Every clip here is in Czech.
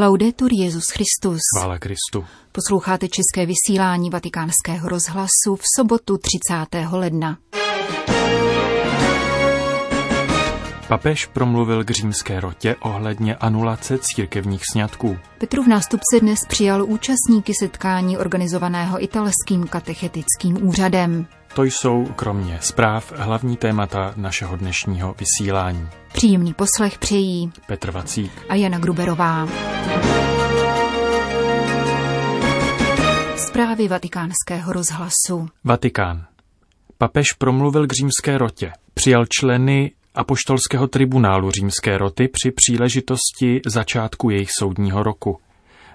Laudetur Jezus Christus. Chvála Kristu. Posloucháte české vysílání Vatikánského rozhlasu v sobotu 30. ledna. Papež promluvil k římské rotě ohledně anulace církevních sňatků. Petrův nástupce dnes přijal účastníky setkání organizovaného italským katechetickým úřadem. To jsou kromě zpráv hlavní témata našeho dnešního vysílání. Příjemný poslech přejí Petr Vacík a Jana Gruberová. Zprávy vatikánského rozhlasu. Vatikán. Papež promluvil k římské rotě. Přijal členy apoštolského tribunálu římské roty při příležitosti začátku jejich soudního roku.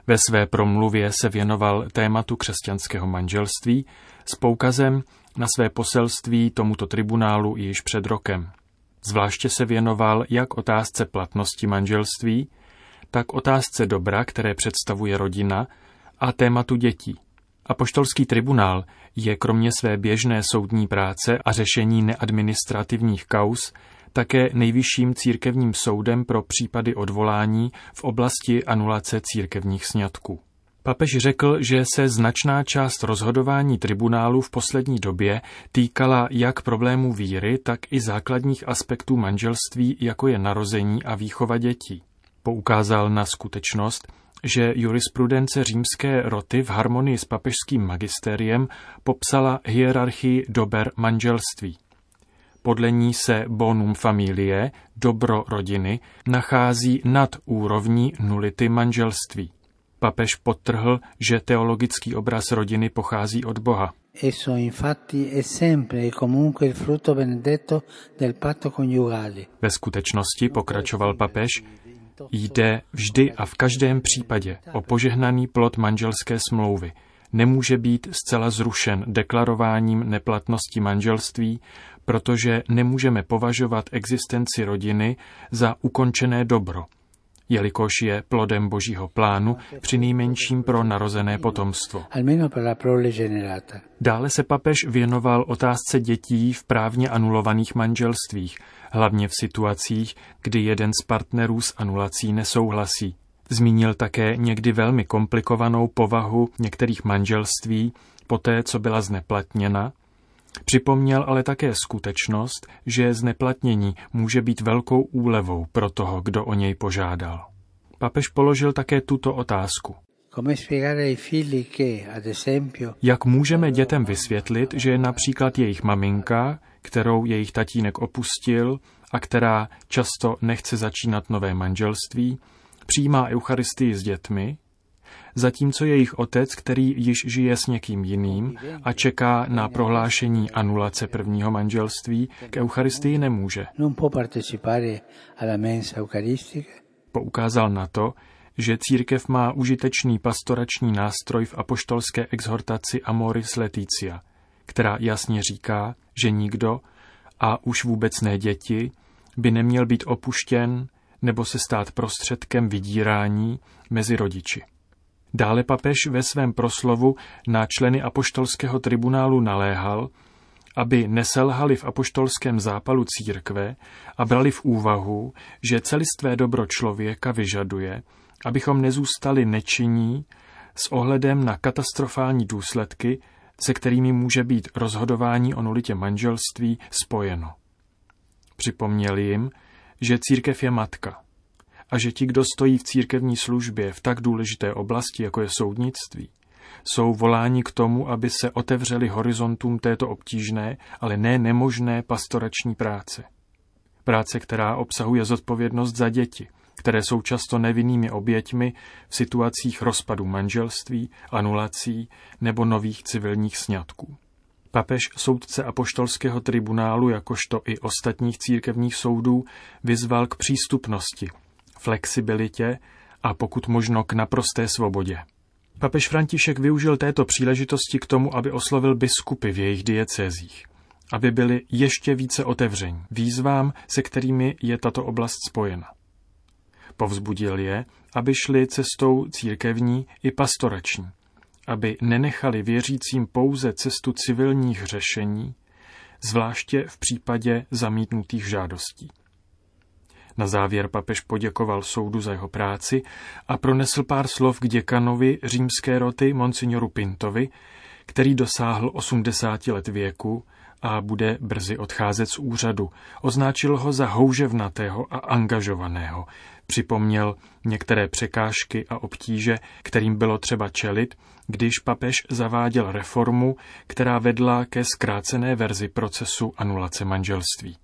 Ve své promluvě se věnoval tématu křesťanského manželství s poukazem na své poselství tomuto tribunálu již před rokem. Zvláště se věnoval jak otázce platnosti manželství, tak otázce dobra, které představuje rodina, a tématu dětí. Apoštolský tribunál je kromě své běžné soudní práce a řešení neadministrativních kaus také nejvyšším církevním soudem pro případy odvolání v oblasti anulace církevních sňatků. Papež řekl, že se značná část rozhodování tribunálu v poslední době týkala jak problémů víry, tak i základních aspektů manželství, jako je narození a výchova dětí. Poukázal na skutečnost, že jurisprudence římské roty v harmonii s papežským magisteriem popsala hierarchii dober manželství. Podle ní se bonum familie, dobro rodiny, nachází nad úrovní nulity manželství. Papež podtrhl, že teologický obraz rodiny pochází od Boha. Esso infatti è sempre e comunque il frutto benedetto del patto coniugale. Ve skutečnosti, pokračoval papež, jde vždy a v každém případě o požehnaný plod manželské smlouvy. Nemůže být zcela zrušen deklarováním neplatnosti manželství, protože nemůžeme považovat existenci rodiny za ukončené dobro, jelikož je plodem božího plánu při nejmenším pro narozené potomstvo. Dále se papež věnoval otázce dětí v právně anulovaných manželstvích, hlavně v situacích, kdy jeden z partnerů s anulací nesouhlasí. Zmínil také někdy velmi komplikovanou povahu některých manželství, poté co byla zneplatněna, Připomněl ale také skutečnost, že zneplatnění může být velkou úlevou pro toho, kdo o něj požádal. Papež položil také tuto otázku. Jak můžeme dětem vysvětlit, že například jejich maminka, kterou jejich tatínek opustil a která často nechce začínat nové manželství, přijímá Eucharistii s dětmi, zatímco jejich otec, který již žije s někým jiným a čeká na prohlášení anulace prvního manželství, k Eucharistii nemůže. Poukázal na to, že církev má užitečný pastorační nástroj v apoštolské exhortaci Amoris Leticia, která jasně říká, že nikdo, a už vůbec ne děti, by neměl být opuštěn nebo se stát prostředkem vydírání mezi rodiči. Dále papež ve svém proslovu na členy apoštolského tribunálu naléhal, aby neselhali v apoštolském zápalu církve a brali v úvahu, že celistvé dobro člověka vyžaduje, abychom nezůstali nečinní s ohledem na katastrofální důsledky, se kterými může být rozhodování o nulitě manželství spojeno. Připomněli jim, že církev je matka a že ti, kdo stojí v církevní službě v tak důležité oblasti, jako je soudnictví, jsou voláni k tomu, aby se otevřeli horizontům této obtížné, ale ne nemožné pastorační práce. Práce, která obsahuje zodpovědnost za děti, které jsou často nevinnými oběťmi v situacích rozpadu manželství, anulací nebo nových civilních sňatků. Papež soudce apoštolského tribunálu, jakožto i ostatních církevních soudů, vyzval k přístupnosti flexibilitě a pokud možno k naprosté svobodě. Papež František využil této příležitosti k tomu, aby oslovil biskupy v jejich diecézích, aby byli ještě více otevření výzvám, se kterými je tato oblast spojena. Povzbudil je, aby šli cestou církevní i pastorační, aby nenechali věřícím pouze cestu civilních řešení, zvláště v případě zamítnutých žádostí. Na závěr papež poděkoval soudu za jeho práci a pronesl pár slov k děkanovi římské roty Monsignoru Pintovi, který dosáhl 80 let věku a bude brzy odcházet z úřadu. Označil ho za houževnatého a angažovaného. Připomněl některé překážky a obtíže, kterým bylo třeba čelit, když papež zaváděl reformu, která vedla ke zkrácené verzi procesu anulace manželství.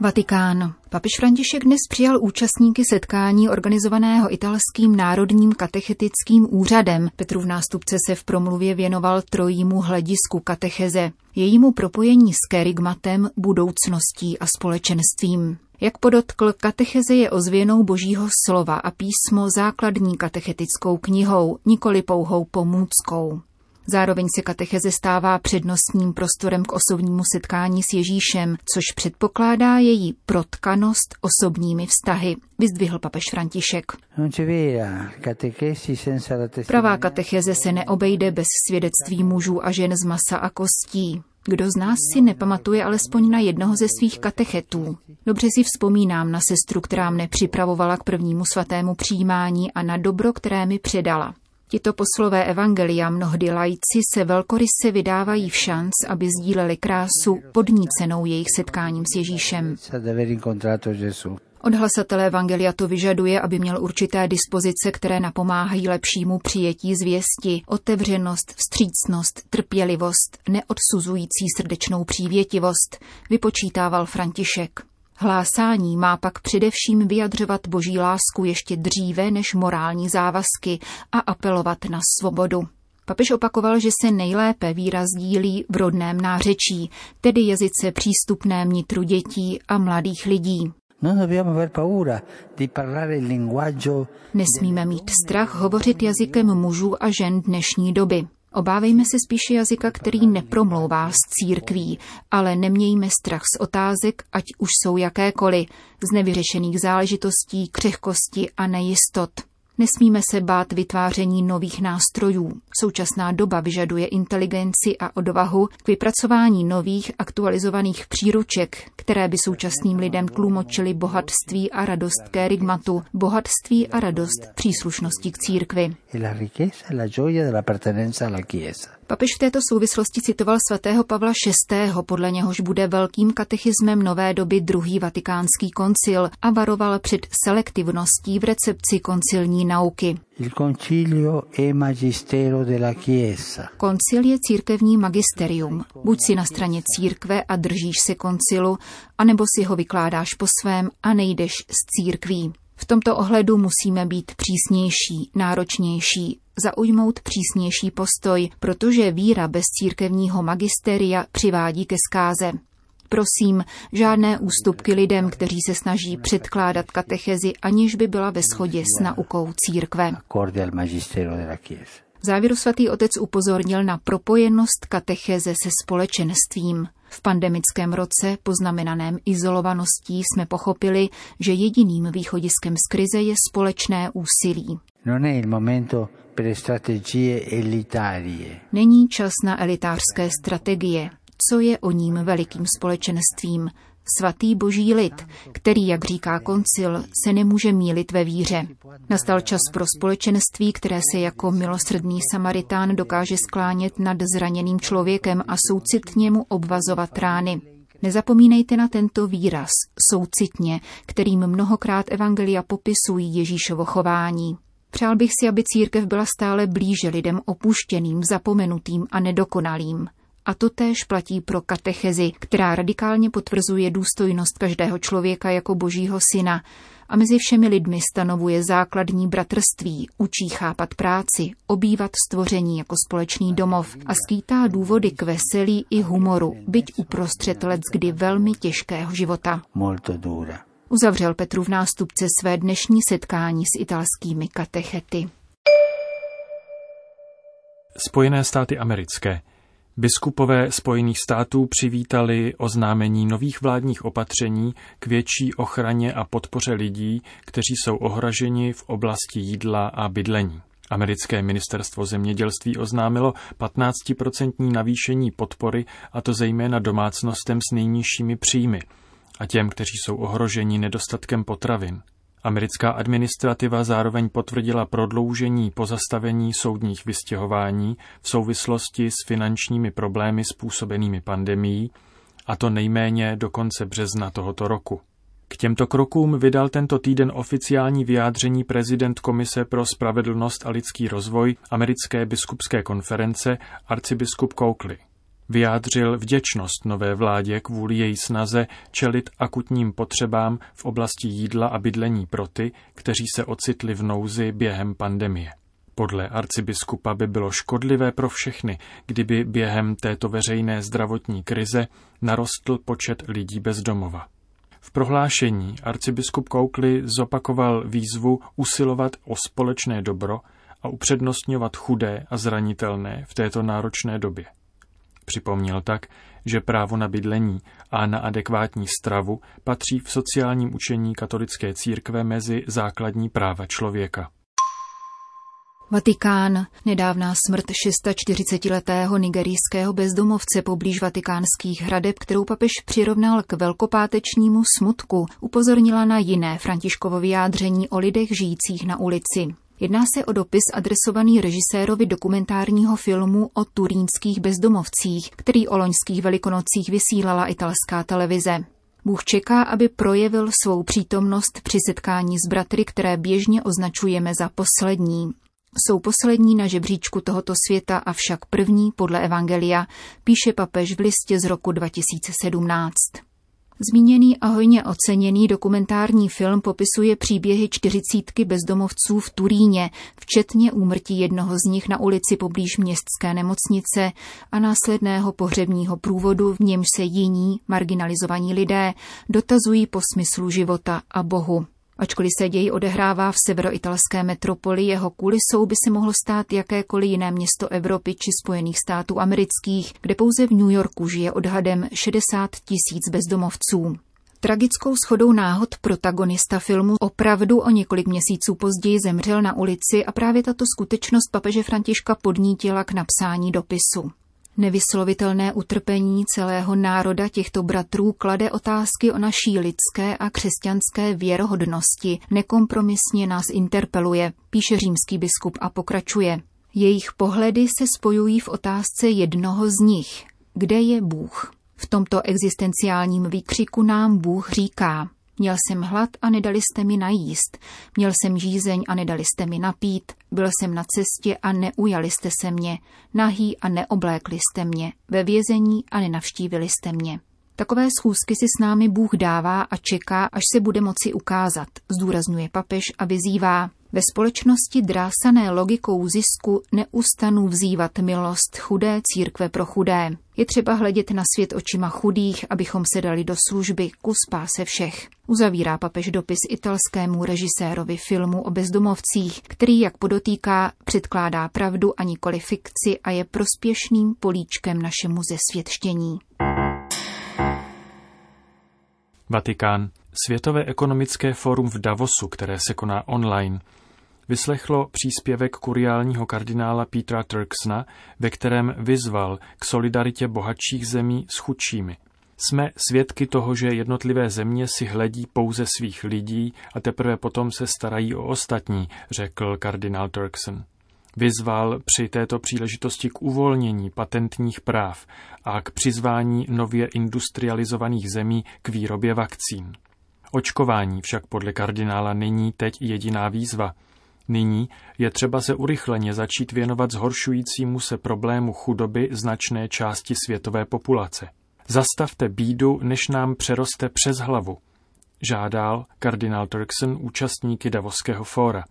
Vatikán. Papež František dnes přijal účastníky setkání organizovaného italským národním katechetickým úřadem. Petrův nástupce se v promluvě věnoval trojímu hledisku katecheze, jejímu propojení s kerygmatem, budoucností a společenstvím. Jak podotkl, katecheze je ozvěnou božího slova a písmo základní katechetickou knihou, nikoli pouhou pomůckou. Zároveň se katecheze stává přednostním prostorem k osobnímu setkání s Ježíšem, což předpokládá její protkanost osobními vztahy, vyzdvihl papež František. Pravá katecheze se neobejde bez svědectví mužů a žen z masa a kostí. Kdo z nás si nepamatuje alespoň na jednoho ze svých katechetů? Dobře si vzpomínám na sestru, která mne připravovala k prvnímu svatému přijímání a na dobro, které mi předala. Tito poslové evangelia mnohdy lajci se velkoryse vydávají v šanc, aby sdíleli krásu podnícenou jejich setkáním s Ježíšem. Od hlasatele Evangelia to vyžaduje, aby měl určité dispozice, které napomáhají lepšímu přijetí zvěsti, otevřenost, vstřícnost, trpělivost, neodsuzující srdečnou přívětivost, vypočítával František. Hlásání má pak především vyjadřovat boží lásku ještě dříve než morální závazky a apelovat na svobodu. Papež opakoval, že se nejlépe víra sdílí v rodném nářečí, tedy jazyce přístupném nitru dětí a mladých lidí. Nesmíme mít strach hovořit jazykem mužů a žen dnešní doby. Obávejme se spíše jazyka, který nepromlouvá s církví, ale nemějme strach z otázek, ať už jsou jakékoliv, z nevyřešených záležitostí, křehkosti a nejistot. Nesmíme se bát vytváření nových nástrojů. Současná doba vyžaduje inteligenci a odvahu k vypracování nových aktualizovaných příruček, které by současným lidem tlumočily bohatství a radost kérigmatu, bohatství a radost příslušnosti k církvi. Papež v této souvislosti citoval svatého Pavla VI., podle něhož bude velkým katechismem nové doby druhý vatikánský koncil a varoval před selektivností v recepci koncilní nauky. Koncil je církevní magisterium. Buď si na straně církve a držíš se koncilu, anebo si ho vykládáš po svém a nejdeš z církví. V tomto ohledu musíme být přísnější, náročnější, zaujmout přísnější postoj, protože víra bez církevního magisteria přivádí ke zkáze. Prosím, žádné ústupky lidem, kteří se snaží předkládat katechezi, aniž by byla ve shodě s naukou církve. V závěru svatý otec upozornil na propojenost katecheze se společenstvím. V pandemickém roce, poznamenaném izolovaností, jsme pochopili, že jediným východiskem z krize je společné úsilí. Není čas na elitářské strategie. Co je o ním velikým společenstvím? Svatý boží lid, který, jak říká koncil, se nemůže mílit ve víře. Nastal čas pro společenství, které se jako milosrdný Samaritán dokáže sklánět nad zraněným člověkem a soucitně mu obvazovat rány. Nezapomínejte na tento výraz, soucitně, kterým mnohokrát evangelia popisují Ježíšovo chování. Přál bych si, aby církev byla stále blíže lidem opuštěným, zapomenutým a nedokonalým. A to též platí pro katechezi, která radikálně potvrzuje důstojnost každého člověka jako božího syna a mezi všemi lidmi stanovuje základní bratrství, učí chápat práci, obývat stvoření jako společný domov a skýtá důvody k veselí i humoru, byť uprostřed let kdy velmi těžkého života. Uzavřel Petru v nástupce své dnešní setkání s italskými katechety. Spojené státy americké – Biskupové Spojených států přivítali oznámení nových vládních opatření k větší ochraně a podpoře lidí, kteří jsou ohroženi v oblasti jídla a bydlení. Americké ministerstvo zemědělství oznámilo 15% navýšení podpory, a to zejména domácnostem s nejnižšími příjmy. A těm, kteří jsou ohroženi nedostatkem potravin. Americká administrativa zároveň potvrdila prodloužení pozastavení soudních vystěhování v souvislosti s finančními problémy způsobenými pandemií, a to nejméně do konce března tohoto roku. K těmto krokům vydal tento týden oficiální vyjádření prezident Komise pro spravedlnost a lidský rozvoj americké biskupské konference arcibiskup Coakley. Vyjádřil vděčnost nové vládě kvůli její snaze čelit akutním potřebám v oblasti jídla a bydlení pro ty, kteří se ocitli v nouzi během pandemie. Podle arcibiskupa by bylo škodlivé pro všechny, kdyby během této veřejné zdravotní krize narostl počet lidí bez domova. V prohlášení arcibiskup Koukli zopakoval výzvu usilovat o společné dobro a upřednostňovat chudé a zranitelné v této náročné době. Připomněl tak, že právo na bydlení a na adekvátní stravu patří v sociálním učení katolické církve mezi základní práva člověka. Vatikán. Nedávná smrt 640-letého nigerijského bezdomovce poblíž vatikánských hradeb, kterou papež přirovnal k velkopátečnímu smutku, upozornila na jiné Františkovo vyjádření o lidech žijících na ulici. Jedná se o dopis adresovaný režisérovi dokumentárního filmu o turínských bezdomovcích, který o loňských velikonocích vysílala italská televize. Bůh čeká, aby projevil svou přítomnost při setkání s bratry, které běžně označujeme za poslední. Jsou poslední na žebříčku tohoto světa, avšak první podle Evangelia, píše papež v listě z roku 2017. Zmíněný a hojně oceněný dokumentární film popisuje příběhy čtyřicítky bezdomovců v Turíně, včetně úmrtí jednoho z nich na ulici poblíž městské nemocnice a následného pohřebního průvodu, v němž se jiní, marginalizovaní lidé, dotazují po smyslu života a Bohu. Ačkoliv se děj odehrává v severoitalské metropoli, jeho kulisou by se mohlo stát jakékoliv jiné město Evropy či Spojených států amerických, kde pouze v New Yorku žije odhadem 60 tisíc bezdomovců. Tragickou schodou náhod protagonista filmu opravdu o několik měsíců později zemřel na ulici a právě tato skutečnost papeže Františka podnítila k napsání dopisu. Nevyslovitelné utrpení celého národa těchto bratrů klade otázky o naší lidské a křesťanské věrohodnosti, nekompromisně nás interpeluje, píše římský biskup a pokračuje. Jejich pohledy se spojují v otázce jednoho z nich. Kde je Bůh? V tomto existenciálním výkřiku nám Bůh říká, Měl jsem hlad a nedali jste mi najíst. Měl jsem žízeň a nedali jste mi napít. Byl jsem na cestě a neujali jste se mě. Nahý a neoblékli jste mě. Ve vězení a nenavštívili jste mě. Takové schůzky si s námi Bůh dává a čeká, až se bude moci ukázat, zdůrazňuje papež a vyzývá. Ve společnosti drásané logikou zisku neustanu vzývat milost chudé církve pro chudé. Je třeba hledět na svět očima chudých, abychom se dali do služby ku spáse všech. Uzavírá papež dopis italskému režisérovi filmu o bezdomovcích, který, jak podotýká, předkládá pravdu a nikoli fikci a je prospěšným políčkem našemu zesvětštění. Vatikán. Světové ekonomické fórum v Davosu, které se koná online, vyslechlo příspěvek kuriálního kardinála Petra Turksna, ve kterém vyzval k solidaritě bohatších zemí s chudšími. Jsme svědky toho, že jednotlivé země si hledí pouze svých lidí a teprve potom se starají o ostatní, řekl kardinál Turkson. Vyzval při této příležitosti k uvolnění patentních práv a k přizvání nově industrializovaných zemí k výrobě vakcín. Očkování však podle kardinála není teď jediná výzva. Nyní je třeba se urychleně začít věnovat zhoršujícímu se problému chudoby značné části světové populace. Zastavte bídu, než nám přeroste přes hlavu, žádal kardinál Turkson účastníky Davoského fóra.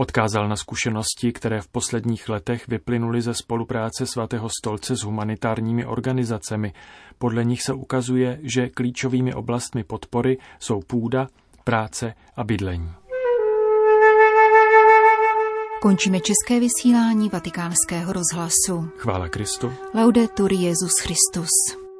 Odkázal na zkušenosti, které v posledních letech vyplynuly ze spolupráce svatého stolce s humanitárními organizacemi. Podle nich se ukazuje, že klíčovými oblastmi podpory jsou půda, práce a bydlení. Končíme české vysílání vatikánského rozhlasu. Chvála Kristu. Laudetur Jezus Christus.